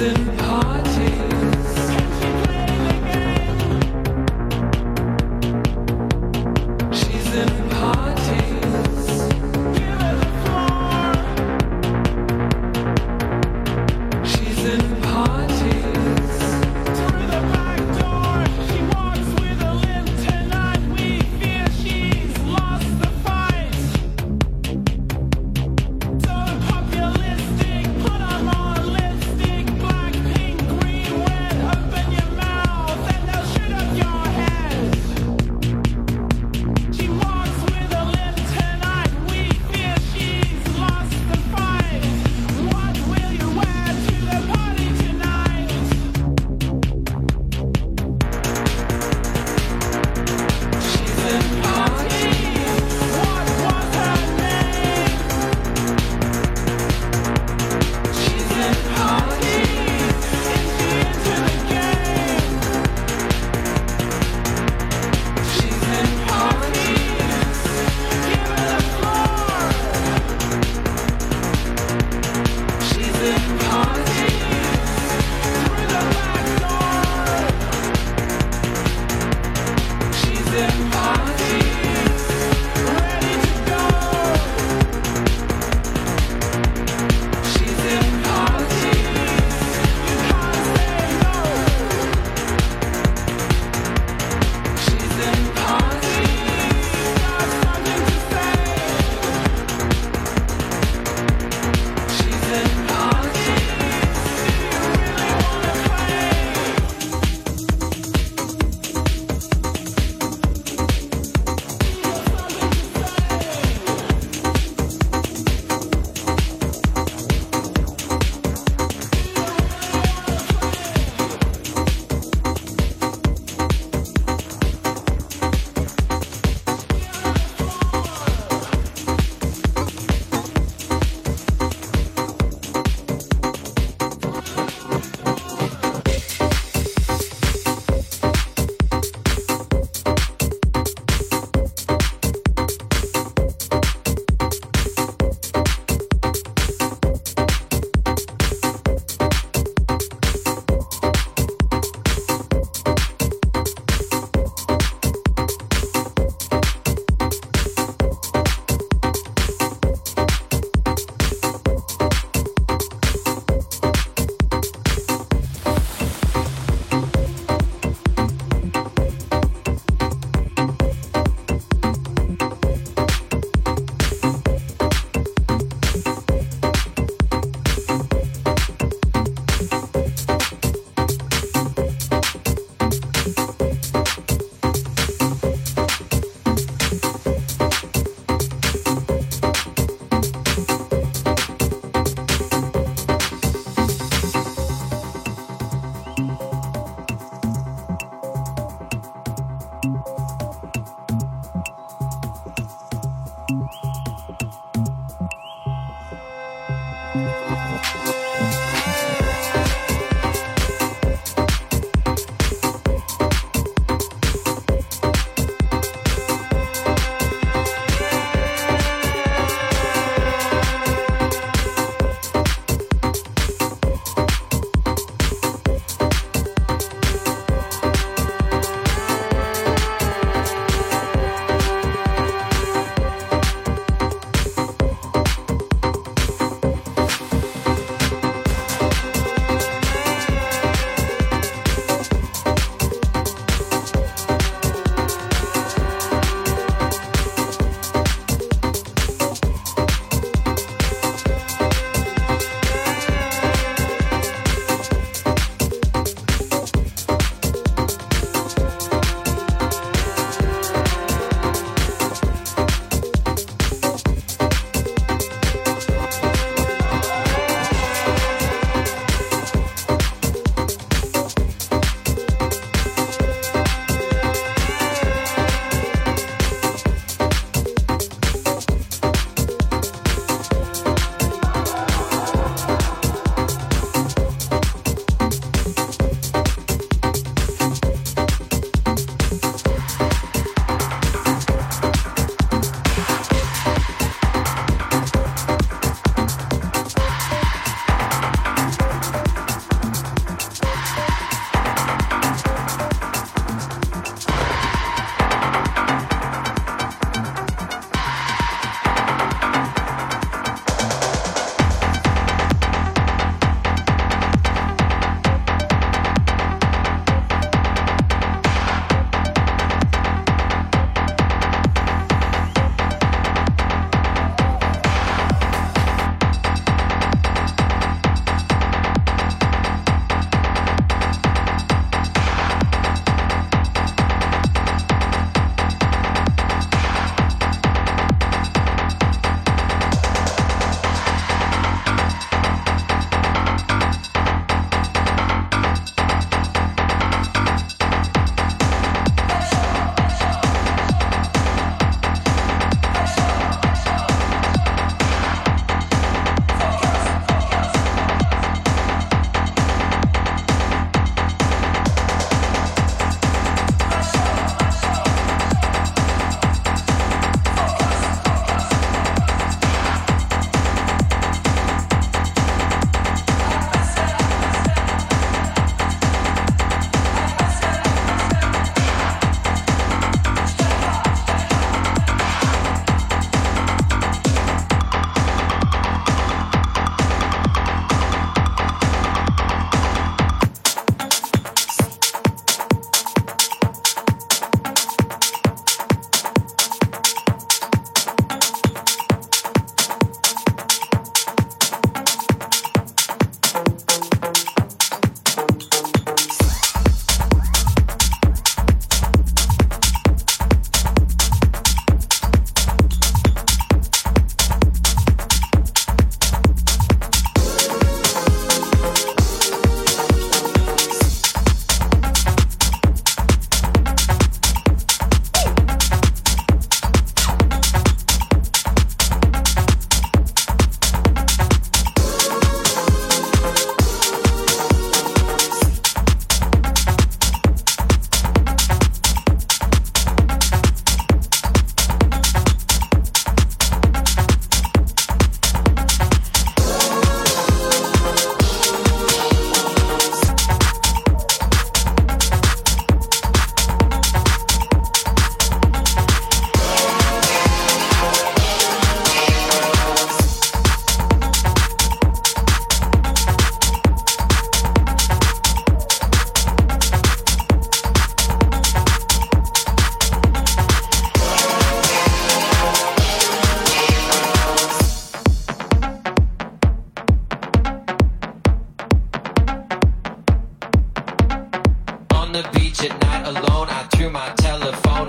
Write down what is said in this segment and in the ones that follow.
listen.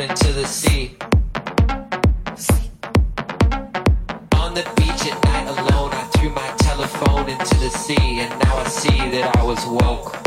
out into the sea. On the beach at night alone, I threw my telephone into the sea, and now I see that I was woke.